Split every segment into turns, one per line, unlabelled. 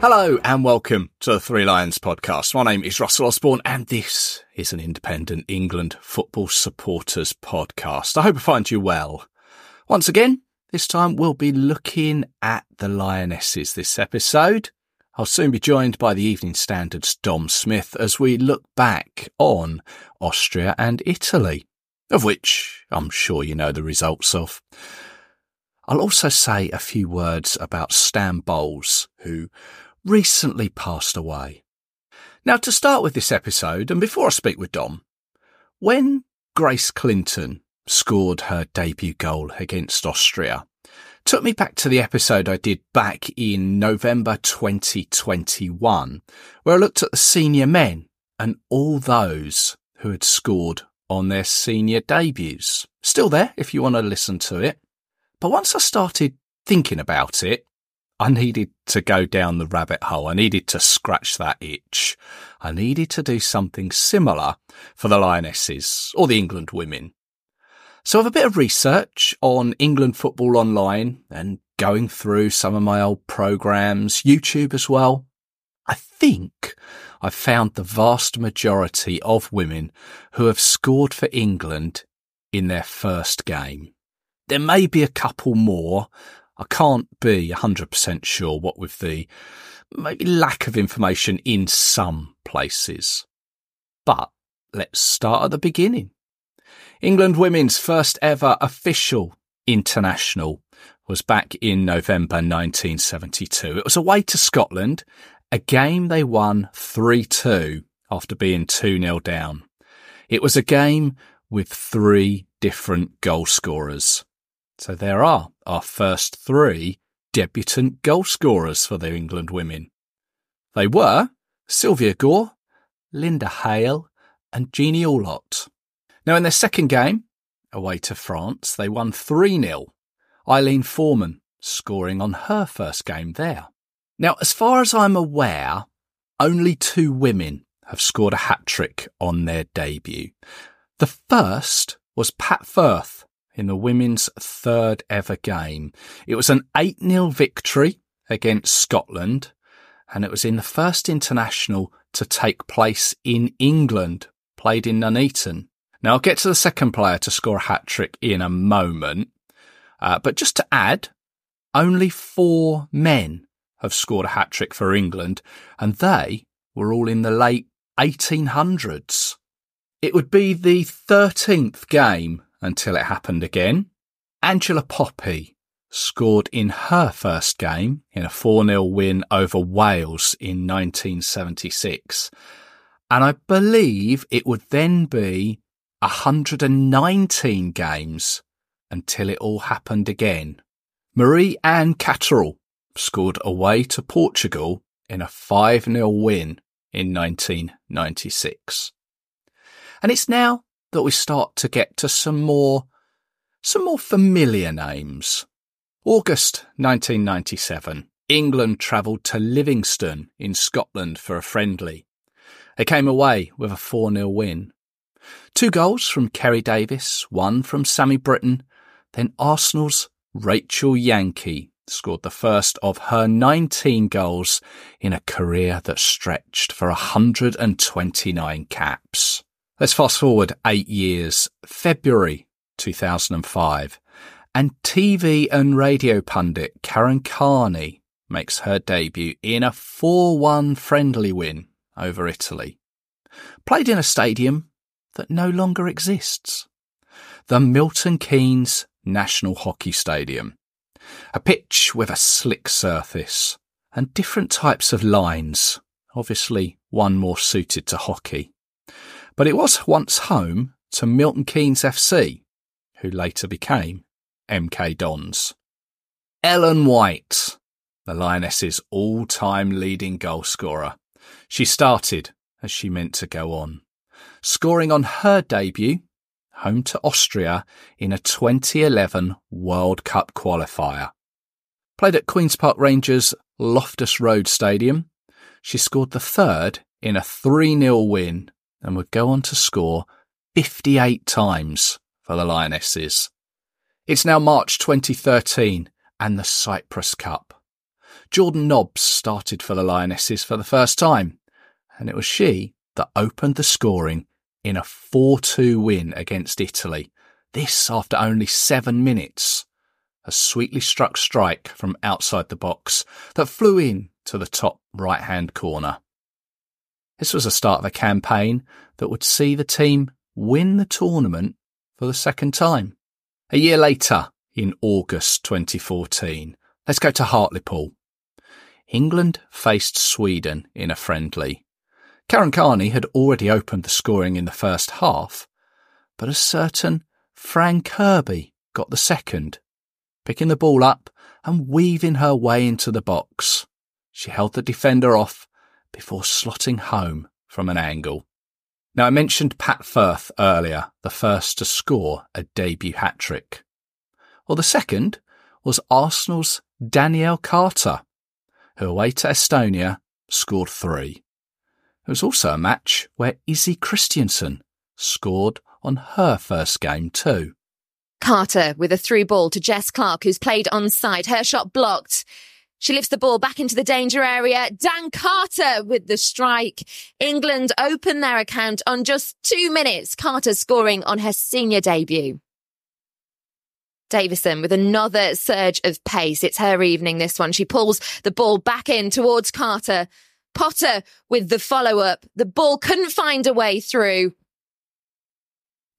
Hello and welcome to the Three Lions podcast. My name is Russell Osborne and this is an independent England football supporters podcast. I hope I find you well. Once again, this time we'll be looking at the Lionesses this episode. I'll soon be joined by the Evening Standard's Dom Smith as we look back on Austria and Italy, of which I'm sure you know the results of. I'll also say a few words about Stan Bowles, who recently passed away. Now, to start with this episode, and before I speak with Dom, when Grace Clinton scored her debut goal against Austria, took me back to the episode I did back in November 2021, where I looked at the senior men and all those who had scored on their senior debuts. Still there if you want to listen to it. But once I started thinking about it, I needed to go down the rabbit hole. I needed to scratch that itch. I needed to do something similar for the Lionesses or the England women. So I have a bit of research on England football online and going through some of my old programs, YouTube as well. I think I've found the vast majority of women who have scored for England in their first game. There may be a couple more, I can't be 100% sure what with the maybe lack of information in some places. But let's start at the beginning. England women's first ever official international was back in November 1972. It was away to Scotland, a game they won 3-2 after being 2-0 down. It was a game with three different goal scorers. So there are our first three debutant goal scorers for the England women. They were Sylvia Gore, Linda Hale, and Jeannie Allott. Now, in their second game, away to France, they won 3 0. Eileen Foreman scoring on her first game there. Now, as far as I'm aware, only two women have scored a hat trick on their debut. The first was Pat Firth in the women's third ever game. It was an 8 0 victory against Scotland, and it was in the first international to take place in England, played in Nuneaton. Now, I'll get to the second player to score a hat trick in a moment, uh, but just to add, only four men have scored a hat trick for England, and they were all in the late 1800s. It would be the 13th game until it happened again. Angela Poppy scored in her first game in a 4-0 win over Wales in 1976. And I believe it would then be 119 games until it all happened again. Marie Anne Catterall scored away to Portugal in a 5-0 win in 1996. And it's now that we start to get to some more, some more familiar names. August 1997, England travelled to Livingston in Scotland for a friendly. They came away with a 4-0 win. Two goals from Kerry Davis, one from Sammy Britton, then Arsenal's Rachel Yankey scored the first of her 19 goals in a career that stretched for 129 caps. Let's fast forward eight years, February 2005, and TV and radio pundit Karen Carney makes her debut in a 4-1 friendly win over Italy. Played in a stadium that no longer exists. The Milton Keynes National Hockey Stadium. A pitch with a slick surface and different types of lines, obviously one more suited to hockey but it was once home to Milton Keynes FC, who later became MK Dons. Ellen White, the Lioness's all-time leading goalscorer. She started as she meant to go on. scoring on her debut, home to Austria, in a 2011 World Cup qualifier. Played at Queen's Park Rangers Loftus Road Stadium, she scored the third in a 3 0 win and would go on to score 58 times for the Lionesses. It's now March 2013 and the Cyprus Cup. Jordan Nobbs started for the Lionesses for the first time, and it was she that opened the scoring in a 4 2 win against Italy. This after only seven minutes. A sweetly struck strike from outside the box that flew in to the top right hand corner. This was the start of a campaign that would see the team win the tournament for the second time. A year later, in August 2014, let's go to Hartlepool. England faced Sweden in a friendly. Karen Carney had already opened the scoring in the first half, but a certain Fran Kirby got the second, picking the ball up and weaving her way into the box. She held the defender off before slotting home from an angle. Now, I mentioned Pat Firth earlier, the first to score a debut hat trick. Well, the second was Arsenal's Danielle Carter, who away to Estonia scored three. It was also a match where Izzy Christiansen scored on her first game too.
Carter with a through ball to Jess Clarke, who's played on side. Her shot blocked. She lifts the ball back into the danger area. Dan Carter with the strike. England open their account on just two minutes. Carter scoring on her senior debut. Davison with another surge of pace. It's her evening, this one. She pulls the ball back in towards Carter. Potter with the follow up. The ball couldn't find a way through.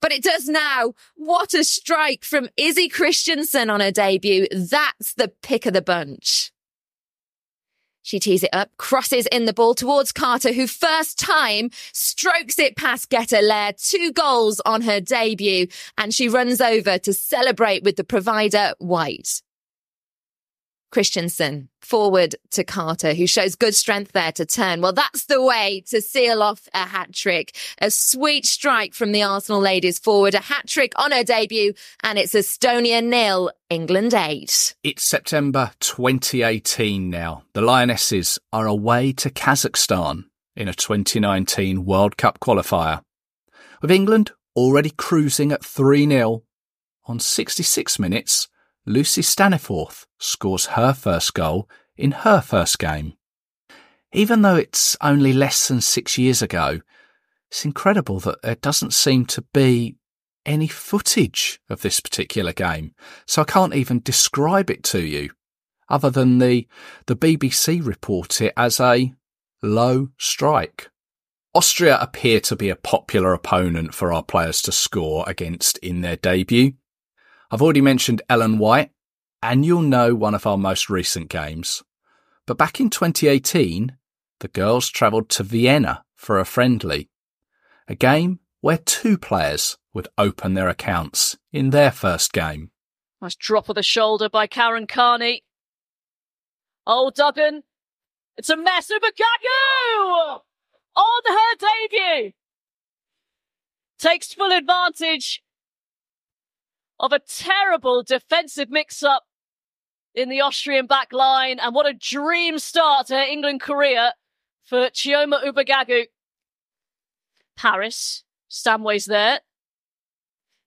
But it does now. What a strike from Izzy Christiansen on her debut. That's the pick of the bunch. She tees it up, crosses in the ball towards Carter, who first time strokes it past Getter Laar, two goals on her debut, and she runs over to celebrate with the provider, White. Christiansen forward to Carter, who shows good strength there to turn. Well, that's the way to seal off a hat trick. A sweet strike from the Arsenal ladies forward, a hat trick on her debut, and it's Estonia nil, England eight.
It's September 2018 now. The Lionesses are away to Kazakhstan in a 2019 World Cup qualifier. With England already cruising at 3 0 on 66 minutes, Lucy Staniforth scores her first goal in her first game. Even though it's only less than six years ago, it's incredible that there doesn't seem to be any footage of this particular game, so I can't even describe it to you, other than the, the BBC report it as a low strike. Austria appear to be a popular opponent for our players to score against in their debut. I've already mentioned Ellen White, and you'll know one of our most recent games. But back in 2018, the girls travelled to Vienna for a friendly, a game where two players would open their accounts in their first game.
Nice drop of the shoulder by Karen Carney. Oh, Duggan. It's a mess. of Ubogagu! On her debut! Takes full advantage of a terrible defensive mix up in the Austrian back line. And what a dream start to her England career for Chioma Ubogagu. Parris, Stanway's there.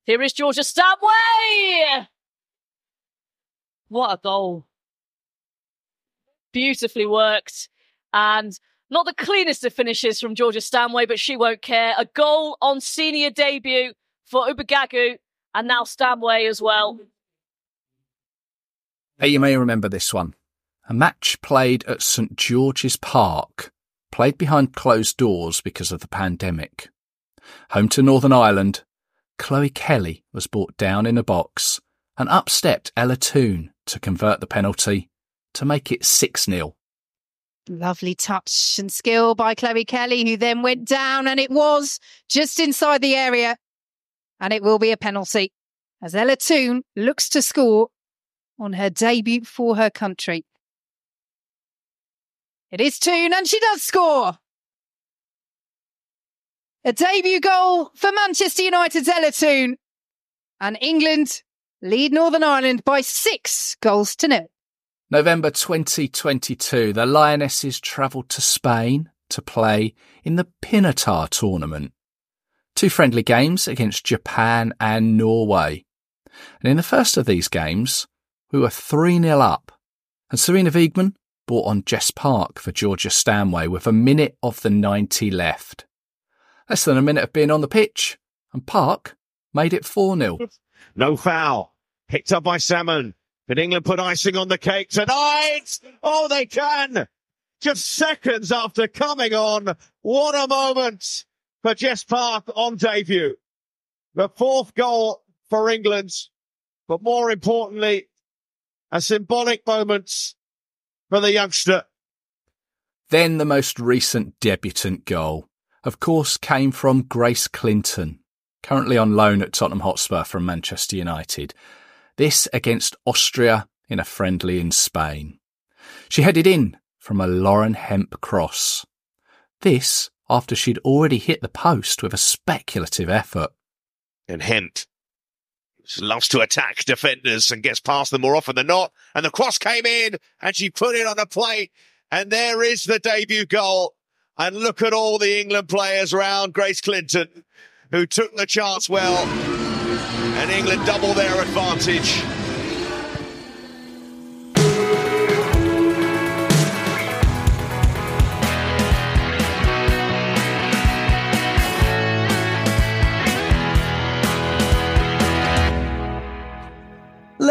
Here is Georgia Stanway! What a goal. Beautifully worked. And not the cleanest of finishes from Georgia Stanway, but she won't care. A goal on senior debut for Ubogagu and now Stanway as well.
Hey, you may remember this one. A match played at St George's Park, played behind closed doors because of the pandemic. Home to Northern Ireland, Chloe Kelly was brought down in a box and up stepped Ella Toone to convert the penalty to make it 6 0.
Lovely touch and skill by Chloe Kelly, who then went down, and it was just inside the area and it will be a penalty as Ella Toone looks to score on her debut for her country. It is Toone and she does score. A debut goal for Manchester United's Ella Toone. And England lead Northern Ireland by six goals to nil.
November 2022, the Lionesses travelled to Spain to play in the Pinatar tournament. Two friendly games against Japan and Norway. And in the first of these games, we were 3 0 up. And Sarina Wiegman brought on Jess Park for Georgia Stanway with a minute of the 90 left. Less than a minute of being on the pitch, and Park made it 4 0.
No foul. Picked up by Salmon. Can England put icing on the cake tonight? Oh, they can! Just seconds after coming on. What a moment for Jess Park on debut. The fourth goal for England, but more importantly, a symbolic moment for the youngster.
Then the most recent debutant goal, of course, came from Grace Clinton, currently on loan at Tottenham Hotspur from Manchester United. This against Austria in a friendly in Spain. She headed in from a Lauren Hemp cross. This after she'd already hit the post with a speculative effort.
And Hemp loves to attack defenders and gets past them more often than not. And the cross came in and she put it on a plate. And there is the debut goal. And look at all the England players around Grace Clinton who took the chance well. And England double their advantage.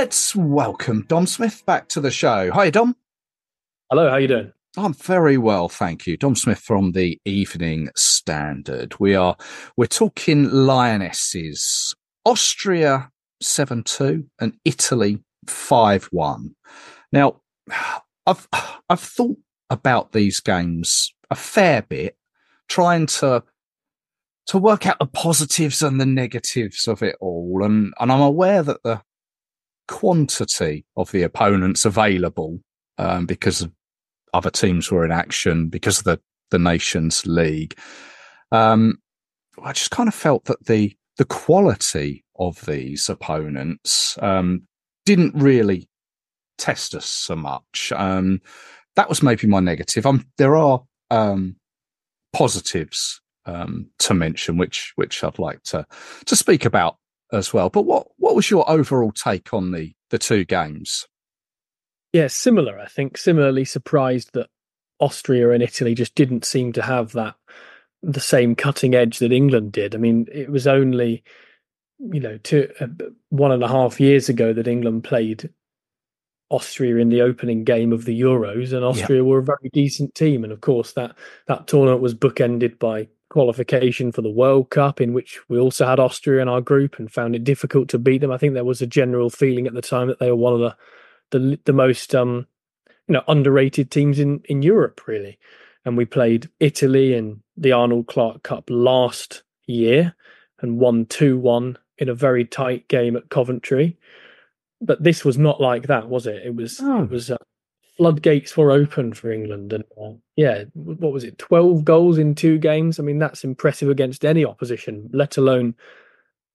Let's welcome Dom Smith back to the show. Hi, Dom.
Hello, how you doing?
I'm very well, thank you. Dom Smith from the Evening Standard. We are we're talking Lionesses. Austria 7-2 and Italy 5-1. Now, I've I've thought about these games a fair bit, trying to to work out the positives and the negatives of it all. And and I'm aware that the quantity of the opponents available um, because other teams were in action because of the the Nations League. Um, I just kind of felt that the the quality of these opponents um, didn't really test us so much. Um, that was maybe my negative. There are um, positives um, to mention, which which I'd like to to speak about as well. But what what was your overall take on the the two games?
Yeah, similar. I think similarly surprised that Austria and Italy just didn't seem to have that the same cutting edge that England did. I mean, it was only you know two uh, one and a half years ago that England played Austria in the opening game of the Euros, and Austria yeah. were a very decent team. And of course, that that tournament was bookended by qualification for the World Cup, in which we also had Austria in our group and found it difficult to beat them. I think there was a general feeling at the time that they were one of the the, the most um, you know underrated teams in in Europe, really. And we played Italy in the Arnold Clark Cup last year and won two one in a very tight game at Coventry. But this was not like that, was it? It was oh. it was uh, floodgates were open for England, and uh, yeah, what was it? Twelve goals in two games. I mean, that's impressive against any opposition, let alone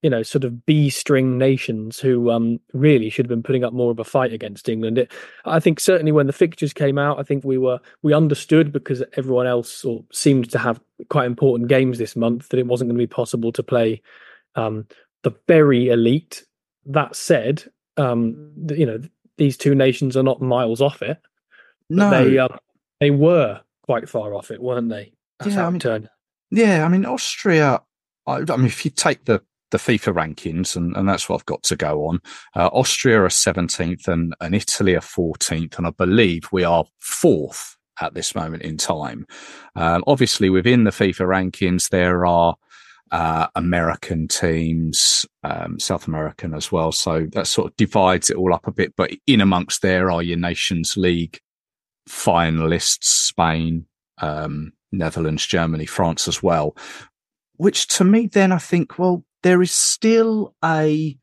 you know sort of B string nations who um, really should have been putting up more of a fight against England. It, I think certainly when the fixtures came out, I think we were we understood because everyone else seemed to have quite important games this month that it wasn't going to be possible to play um, the very elite. That said, um, you know these two nations are not miles off it.
No,
they uh, they were quite far off it, weren't they?
That's yeah, I mean, yeah. I mean, Austria. I, I, mean, if you take the the FIFA rankings, and, and that's what I've got to go on. Uh, Austria are seventeenth, and, and Italy are fourteenth, and I believe we are fourth at this moment in time. Um, obviously, within the FIFA rankings, there are uh, American teams, um, South American as well. So that sort of divides it all up a bit. But in amongst there are your Nations League finalists, Spain, um, Netherlands, Germany, France as well. Which to me, then I think, well, there is still a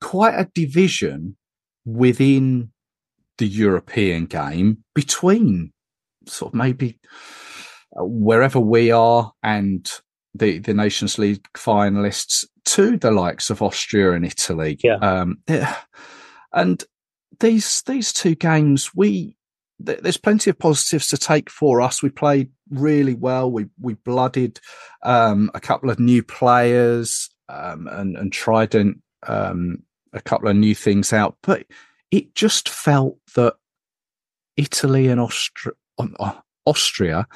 quite a division within the European game between sort of maybe uh, wherever we are and the the Nations League finalists to the likes of Austria and Italy.
Yeah.
Um, and these these two games, we th- there's plenty of positives to take for us. We played really well. We we blooded um, a couple of new players um, and and tried and, um, a couple of new things out, but it just felt that Italy and Austria, uh, Austria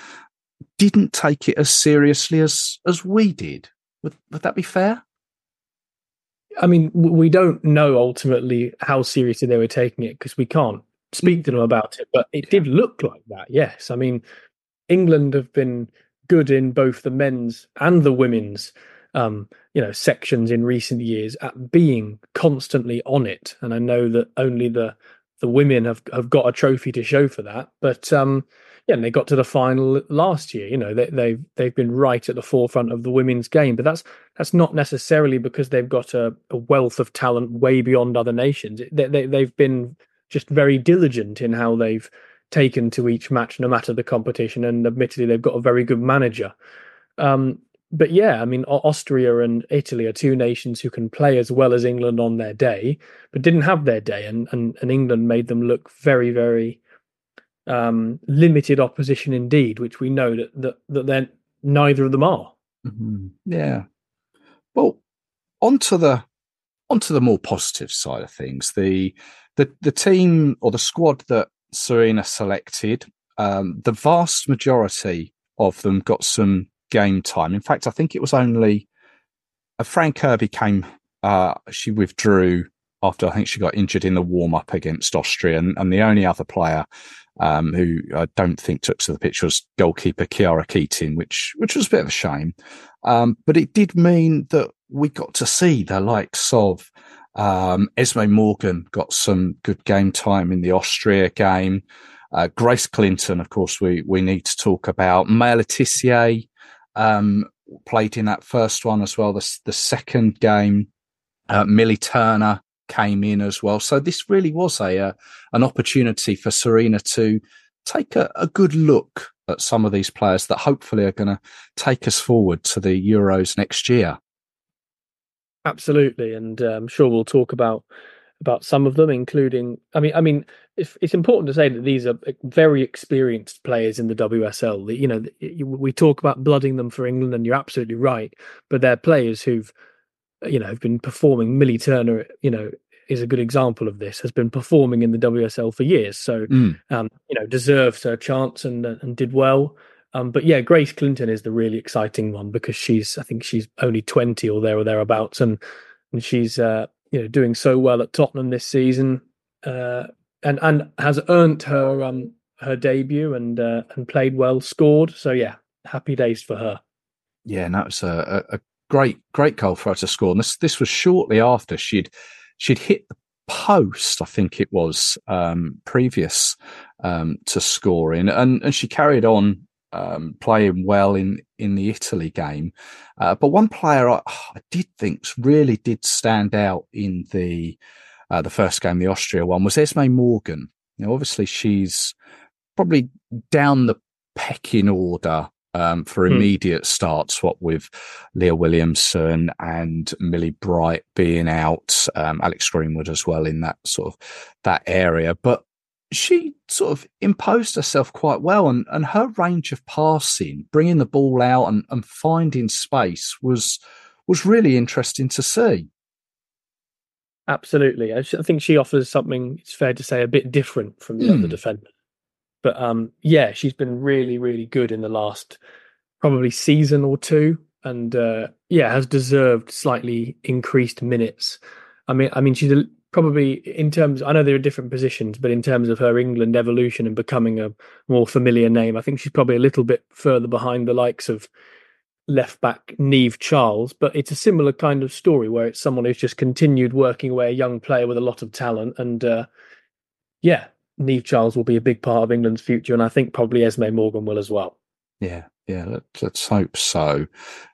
didn't take it as seriously as as we did. Would would that be fair?
I mean, we don't know ultimately how seriously they were taking it because we can't speak to them about it, but it did look like that. Yes, I mean, England have been good in both the men's and the women's, um, you know, sections in recent years at being constantly on it. And I know that only the the women have have got a trophy to show for that, but um, yeah, and they got to the final last year. You know, they, they've they've been right at the forefront of the women's game, but that's that's not necessarily because they've got a, a wealth of talent way beyond other nations. They, they they've been just very diligent in how they've taken to each match, no matter the competition. And admittedly, they've got a very good manager. Um, but yeah, I mean, Austria and Italy are two nations who can play as well as England on their day, but didn't have their day, and and, and England made them look very, very um, limited opposition indeed, which we know that that, that then neither of them are.
Mm-hmm. Yeah. Well, onto the onto the more positive side of things, the the the team or the squad that Sarina selected, um, the vast majority of them got some game time. In fact, I think it was only uh, Fran Kirby came. Uh, she withdrew after I think she got injured in the warm up against Austria, and, and the only other player um, who I don't think took to the pitch was goalkeeper Khiara Keating, which which was a bit of a shame. Um, but it did mean that we got to see the likes of um, Esme Morgan got some good game time in the Austria game. Uh, Grace Clinton, of course, we we need to talk about. Maya Le um, played in that first one as well. The, the second game, uh, Millie Turner came in as well. So this really was a, uh, an opportunity for Sarina to take a, a, good look at some of these players that hopefully are going to take us forward to the Euros next year.
Absolutely, and uh, I'm sure we'll talk about about some of them, including. I mean, I mean, it's, it's important to say that these are very experienced players in the WSL. You know, we talk about blooding them for England, and you're absolutely right. But they're players who've you know, have been performing. Millie Turner, you know, is a good example of this. Has been performing in the WSL for years, so mm. um, you know, deserves her chance and and did well. Um, but yeah, Grace Clinton is the really exciting one because she's, I think she's only twenty or there or thereabouts, and and she's uh, you know doing so well at Tottenham this season, uh, and and has earned her um her debut and uh, and played well, scored. So yeah, happy days for her.
Yeah, and that was a, a great, great goal for her to score. And this, this was shortly after she'd, she'd hit the post, I think it was, um, previous, um, to scoring. And, and she carried on, um, playing well in, in the Italy game. Uh, but one player I, I did think really did stand out in the, uh, the first game, the Austria one was Esme Morgan. Know, obviously she's probably down the pecking order um, for hmm. immediate starts, what with Leah Williamson and Millie Bright being out, um, Alex Greenwood as well in that sort of that area. But she sort of imposed herself quite well, and, and her range of passing, bringing the ball out and, and finding space was was really interesting to see.
Absolutely, I think she offers something. It's fair to say a bit different from the mm. other hmm. defenders. But um, yeah, she's been really, really good in the last probably season or two, and uh, yeah, has deserved slightly increased minutes. I mean, I mean, she's a, probably in terms. I know there are different positions, but in terms of her England evolution and becoming a more familiar name, I think she's probably a little bit further behind the likes of left back Niamh Charles. But it's a similar kind of story where it's someone who's just continued working away, a young player with a lot of talent, and uh, yeah, Niamh Charles will be a big part of England's future, and I think probably Esme Morgan will as well.
Yeah, yeah. Let, us hope so.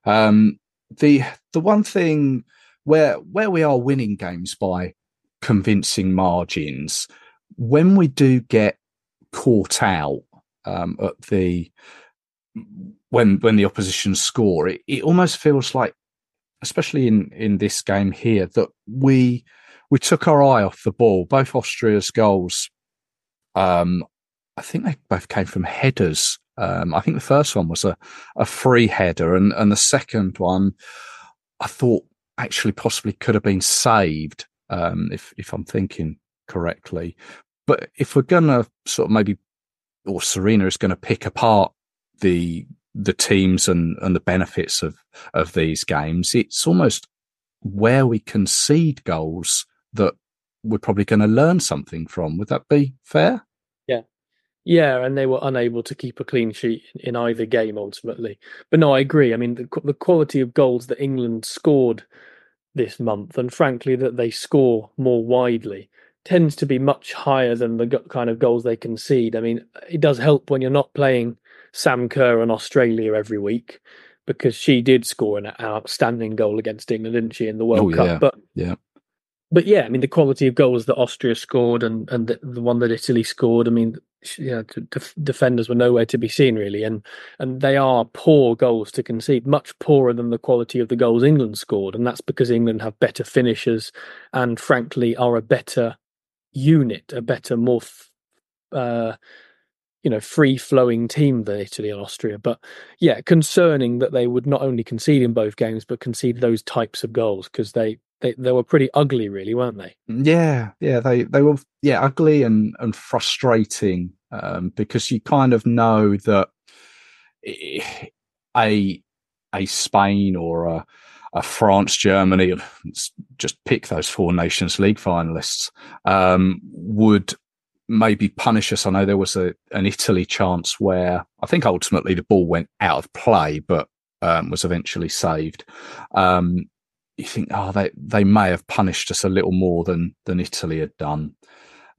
Um, the the one thing where where we are winning games by convincing margins, when we do get caught out um, at the when when the opposition score, it, it almost feels like, especially in in this game here, that we we took our eye off the ball. Both Austria's goals, um, I think they both came from headers. Um, I think the first one was a, a free header, and, and the second one, I thought actually possibly could have been saved um, if if I'm thinking correctly. But if we're gonna sort of maybe, or Sarina is going to pick apart the the teams and and the benefits of of these games, it's almost where we concede goals that we're probably going to learn something from. Would that be fair?
Yeah. Yeah, and they were unable to keep a clean sheet in either game ultimately. But no, I agree. I mean, the, the quality of goals that England scored this month, and frankly, that they score more widely, tends to be much higher than the kind of goals they concede. I mean, it does help when you're not playing Sam Kerr and Australia every week because she did score an outstanding goal against England, didn't she, in the World
oh,
Cup?
Yeah.
But
yeah,
but yeah, I mean the quality of goals that Austria scored and and the, the one that Italy scored. I mean, def- defenders were nowhere to be seen really, and and they are poor goals to concede, much poorer than the quality of the goals England scored, and that's because England have better finishers, and frankly are a better unit, a better, more. F- uh, you know, free flowing team than Italy and Austria. But yeah, concerning that they would not only concede in both games, but concede those types of goals because they they they were pretty ugly, really, weren't they?
Yeah, yeah, they they were yeah ugly and and frustrating um, because you kind of know that a a Spain or a a France, Germany, just pick those four Nations League finalists, um, would maybe punish us. I know there was a an Italy chance where I think ultimately the ball went out of play, but um, was eventually saved. Um, you think, oh, they they may have punished us a little more than than Italy had done.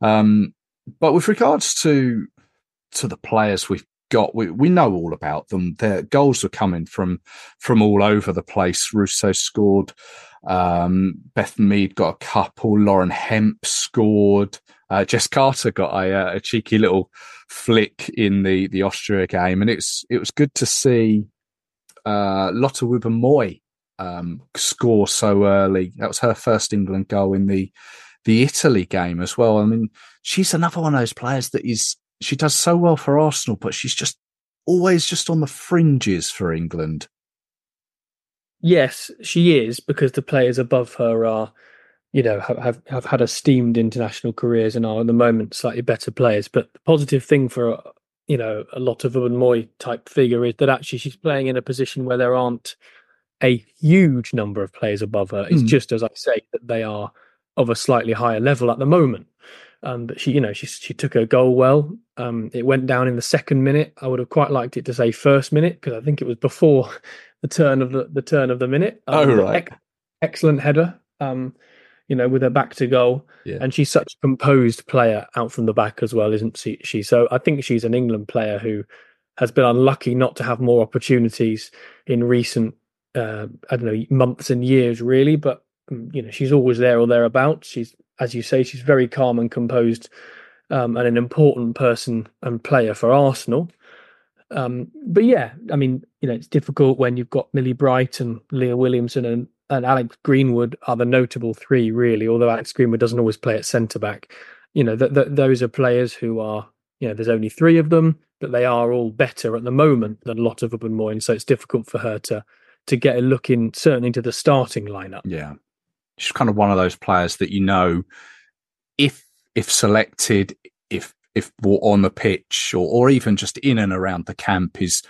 Um, but with regards to to the players we've got, we we know all about them. Their goals are coming from from all over the place. Russo scored. Um, Beth Mead got a couple. Lauren Hemp scored. Uh, Jess Carter got a, uh, a cheeky little flick in the the Austria game, and it's it was good to see uh, Lotte Wubben-Moy um, score so early. That was her first England goal in the the Italy game as well. I mean, she's another one of those players that is she does so well for Arsenal, but she's just always just on the fringes for England.
Yes, she is because the players above her are, you know, have have, have had esteemed international careers and are at the moment slightly better players. But the positive thing for you know a lot of Moy type figure is that actually she's playing in a position where there aren't a huge number of players above her. It's mm. just as I say that they are of a slightly higher level at the moment. Um, but she, you know, she she took her goal well. Um, it went down in the second minute. I would have quite liked it to say first minute because I think it was before the turn of the, the turn of the minute.
Um, oh right,
ex- excellent header. Um, you know, with her back to goal,
yeah.
and she's such a composed player out from the back as well, isn't she? She so I think she's an England player who has been unlucky not to have more opportunities in recent uh, I don't know months and years really, but um, you know she's always there or thereabouts. She's as you say, she's very calm and composed, um, and an important person and player for Arsenal. Um, but yeah, I mean, you know, it's difficult when you've got Millie Bright and Leah Williamson and, and Alex Greenwood are the notable three, really. Although Alex Greenwood doesn't always play at centre back, you know, th- th- those are players who are, you know, there's only three of them, but they are all better at the moment than a lot of more, and so it's difficult for her to to get a look in certainly into the starting lineup.
Yeah, she's kind of one of those players that you know, if if selected, if if on the pitch or or even just in and around the camp is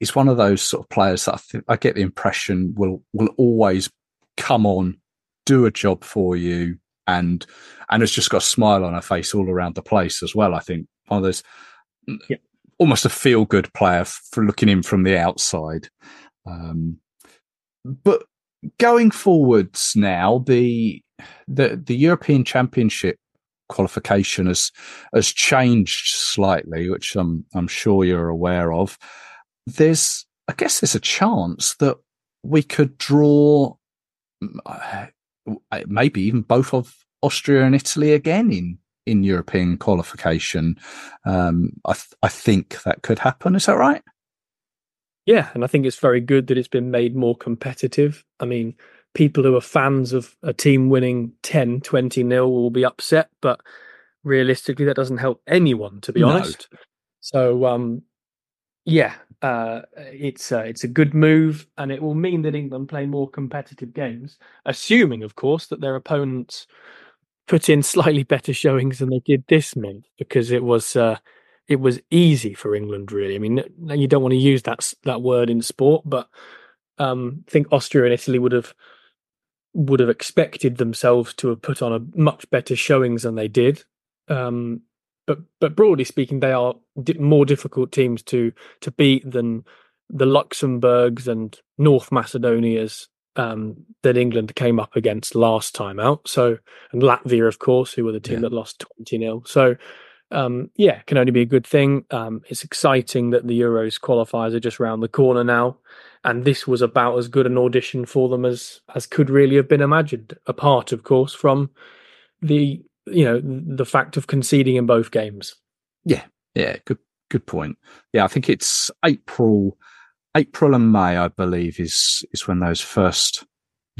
is one of those sort of players that I, th- I get the impression will will always come on, do a job for you, and and has just got a smile on her face all around the place as well. I think one of those. Yeah. Almost a feel good player for looking in from the outside. Um, but going forwards now, the the the European Championship qualification has has changed slightly, which I'm I'm sure you're aware of. There's I guess there's a chance that we could draw uh, maybe even both of Austria and Italy again in in European qualification. Um, I th- I think that could happen. Is that right?
Yeah, and I think it's very good that it's been made more competitive. I mean, people who are fans of a team winning 10, 20 nil will be upset, but realistically, that doesn't help anyone, to be
No.
honest. So, um, yeah, uh, it's uh, it's a good move, and it will mean that England play more competitive games, assuming, of course, that their opponents put in slightly better showings than they did this month, because it was uh, it was easy for England. Really, I mean, you don't want to use that that word in sport, but um, I think Austria and Italy would have would have expected themselves to have put on a much better showings than they did. Um, but but broadly speaking, they are di- more difficult teams to to beat than the Luxembourgs and North Macedonias um, that England came up against last time out. So and Latvia, of course, who were the team
Yeah.
that lost twenty 0 So um, yeah, can only be a good thing. Um, it's exciting that the Euros qualifiers are just round the corner now, and this was about as good an audition for them as as could really have been imagined. Apart, of course, from the you know the fact of conceding in both games.
Yeah, yeah, good good point. Yeah, I think it's April April and May, I believe, is is when those first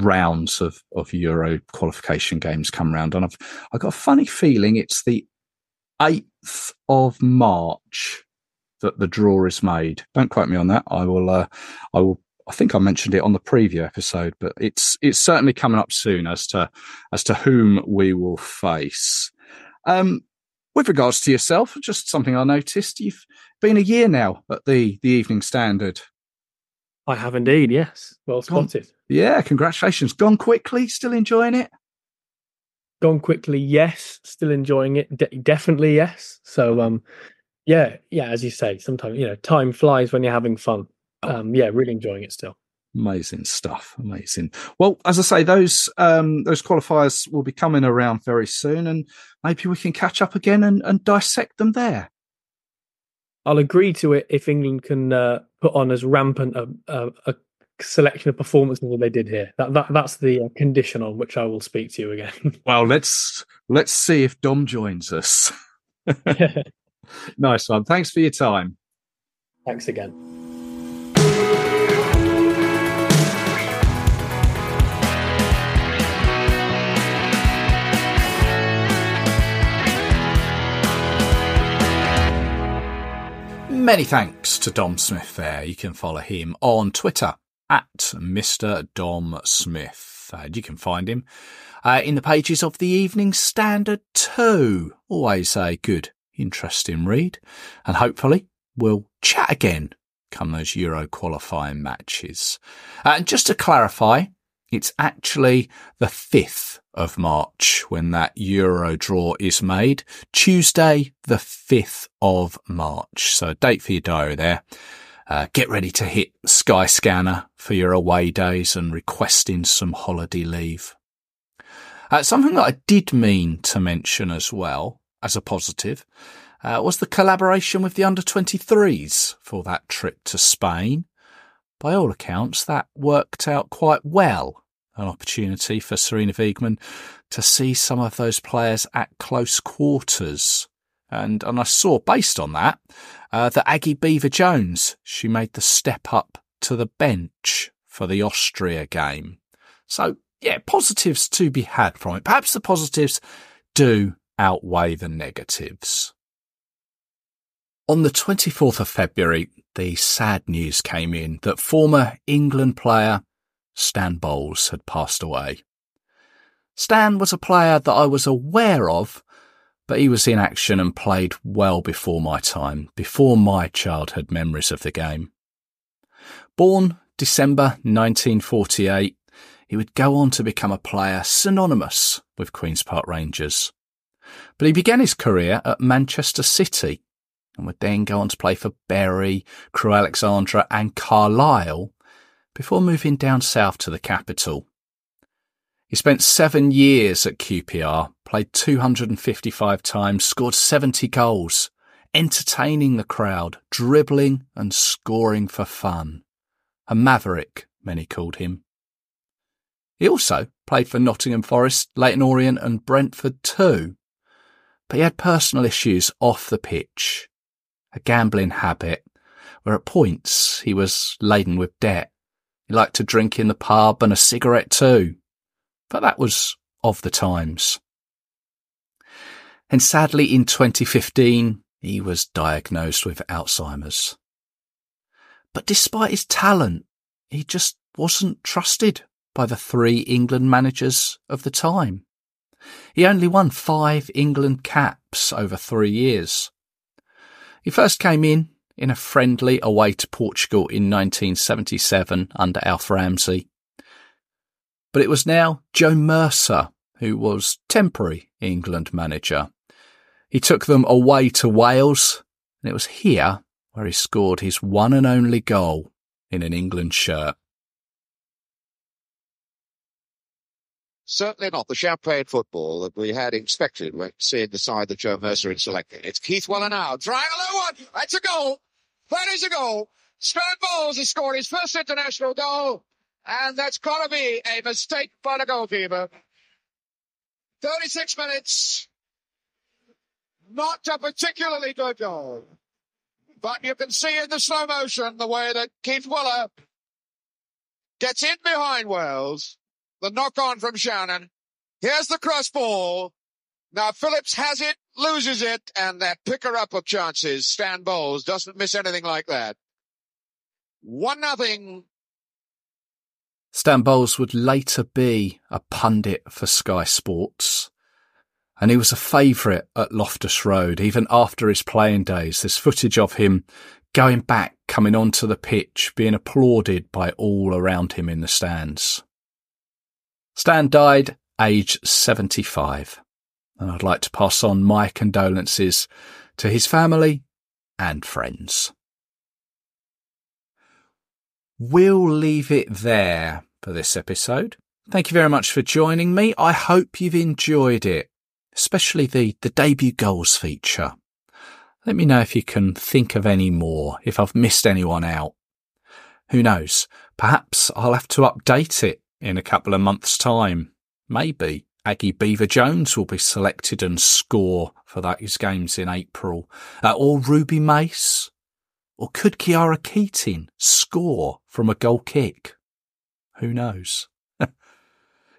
rounds of, of Euro qualification games come round. And I've I got a funny feeling it's the eighth of March that the draw is made. Don't quote me on that. I will uh, I will I think I mentioned it on the preview episode, but it's it's certainly coming up soon as to as to whom we will face. Um, with regards to yourself, just something I noticed. You've been a year now at the the Evening Standard.
I have indeed, yes. Well spotted.
Yeah, congratulations. Gone quickly. Still enjoying it.
Gone quickly, yes. Still enjoying it, De- definitely yes. So, um, yeah, yeah. As you say, sometimes you know time flies when you're having fun. Um, yeah, really enjoying it still.
Amazing stuff. Amazing. Well, as I say, those um, those qualifiers will be coming around very soon, and maybe we can catch up again and, and dissect them there.
I'll agree to it if England can uh, put on as rampant a, a, a selection of performances that they did here. That, that that's the uh, condition on which I will speak to you again.
Well, let's let's see if Dom joins us. nice one. Thanks for your time.
Thanks again.
Many thanks to Dom Smith there. You can follow him on Twitter at Mr. Dom Smith. And you can find him uh, in the pages of the Evening Standard too. Always a good, interesting read. And hopefully we'll chat again come those Euro qualifying matches. Uh, and just to clarify, it's actually the 5th of March when that Euro draw is made. Tuesday, the 5th of March. So date for your diary there. Uh, get ready to hit Skyscanner for your away days and requesting some holiday leave. Uh, something that I did mean to mention as well as a positive uh, was the collaboration with the under 23s for that trip to Spain. By all accounts, that worked out quite well. An opportunity for Sarina Wiegman to see some of those players at close quarters. And, and I saw, based on that, uh, that Aggie Beever-Jones, she made the step up to the bench for the Austria game. So, yeah, positives to be had from it. Perhaps the positives do outweigh the negatives. On the 24th of February, the sad news came in that former England player Stan Bowles had passed away. Stan was a player that I was aware of, but he was in action and played well before my time, before my childhood memories of the game. Born December 1948, he would go on to become a player synonymous with Queen's Park Rangers. But he began his career at Manchester City and would then go on to play for Bury, Crewe Alexandra and Carlisle before moving down south to the capital. He spent seven years at QPR, played 255 times, scored 70 goals, entertaining the crowd, dribbling and scoring for fun. A maverick, many called him. He also played for Nottingham Forest, Leyton Orient and Brentford too. But he had personal issues off the pitch, a gambling habit, where at points he was laden with debt. He liked to drink in the pub and a cigarette too. But that was of the times. And sadly, in 2015, he was diagnosed with Alzheimer's. But despite his talent, he just wasn't trusted by the three England managers of the time. He only won five England caps over three years. He first came in in a friendly away to Portugal in 1977 under Alf Ramsey. But it was now Joe Mercer who was temporary England manager. He took them away to Wales, and it was here where he scored his one and only goal in an England shirt.
Certainly not the champagne football that we had expected when seeing the side that Joe Mercer had selected. It's Keith Weller now. Trying a low one. That's a goal. That is a goal. Stan Bowles has scored his first international goal. And that's got to be a mistake by the goalkeeper. 36 minutes. Not a particularly good goal. But you can see in the slow motion the way that Keith Weller gets in behind Wales. The knock on from Channon. Here's the cross ball. Now Phillips has it, loses it, and that picker up of chances, Stan Bowles, doesn't miss anything like that. One nothing.
Stan Bowles would later be a pundit for Sky Sports. And he was a favourite at Loftus Road, even after his playing days. There's footage of him going back, coming onto the pitch, being applauded by all around him in the stands. Stan died aged 75 and I'd like to pass on my condolences to his family and friends. We'll leave it there for this episode. Thank you very much for joining me. I hope you've enjoyed it, especially the, the debut goals feature. Let me know if you can think of any more, if I've missed anyone out. Who knows? Perhaps I'll have to update it in a couple of months' time. Maybe. Aggie Beever-Jones will be selected and score for those games in April. Uh, or Ruby Mace. Or could Khiara Keating score from a goal kick? Who knows?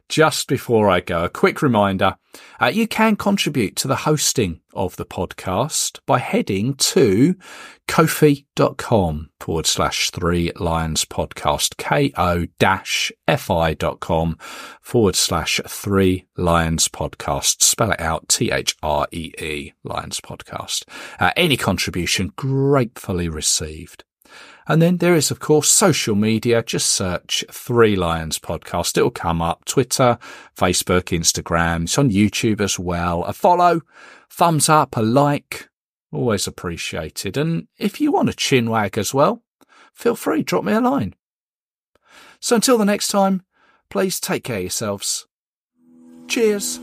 Just before I go, a quick reminder uh, you can contribute to the hosting of the podcast by heading to ko-fi.com forward slash three lions podcast, ko dash fi.com forward slash three lions podcast. Spell it out T H R E E lions podcast. Uh, any contribution gratefully received. And then there is, of course, social media. Just search Three Lions Podcast. It'll come up. Twitter, Facebook, Instagram. It's on YouTube as well. A follow, thumbs up, a like. Always appreciated. And if you want a chin wag as well, feel free, drop me a line. So until the next time, please take care yourselves. Cheers.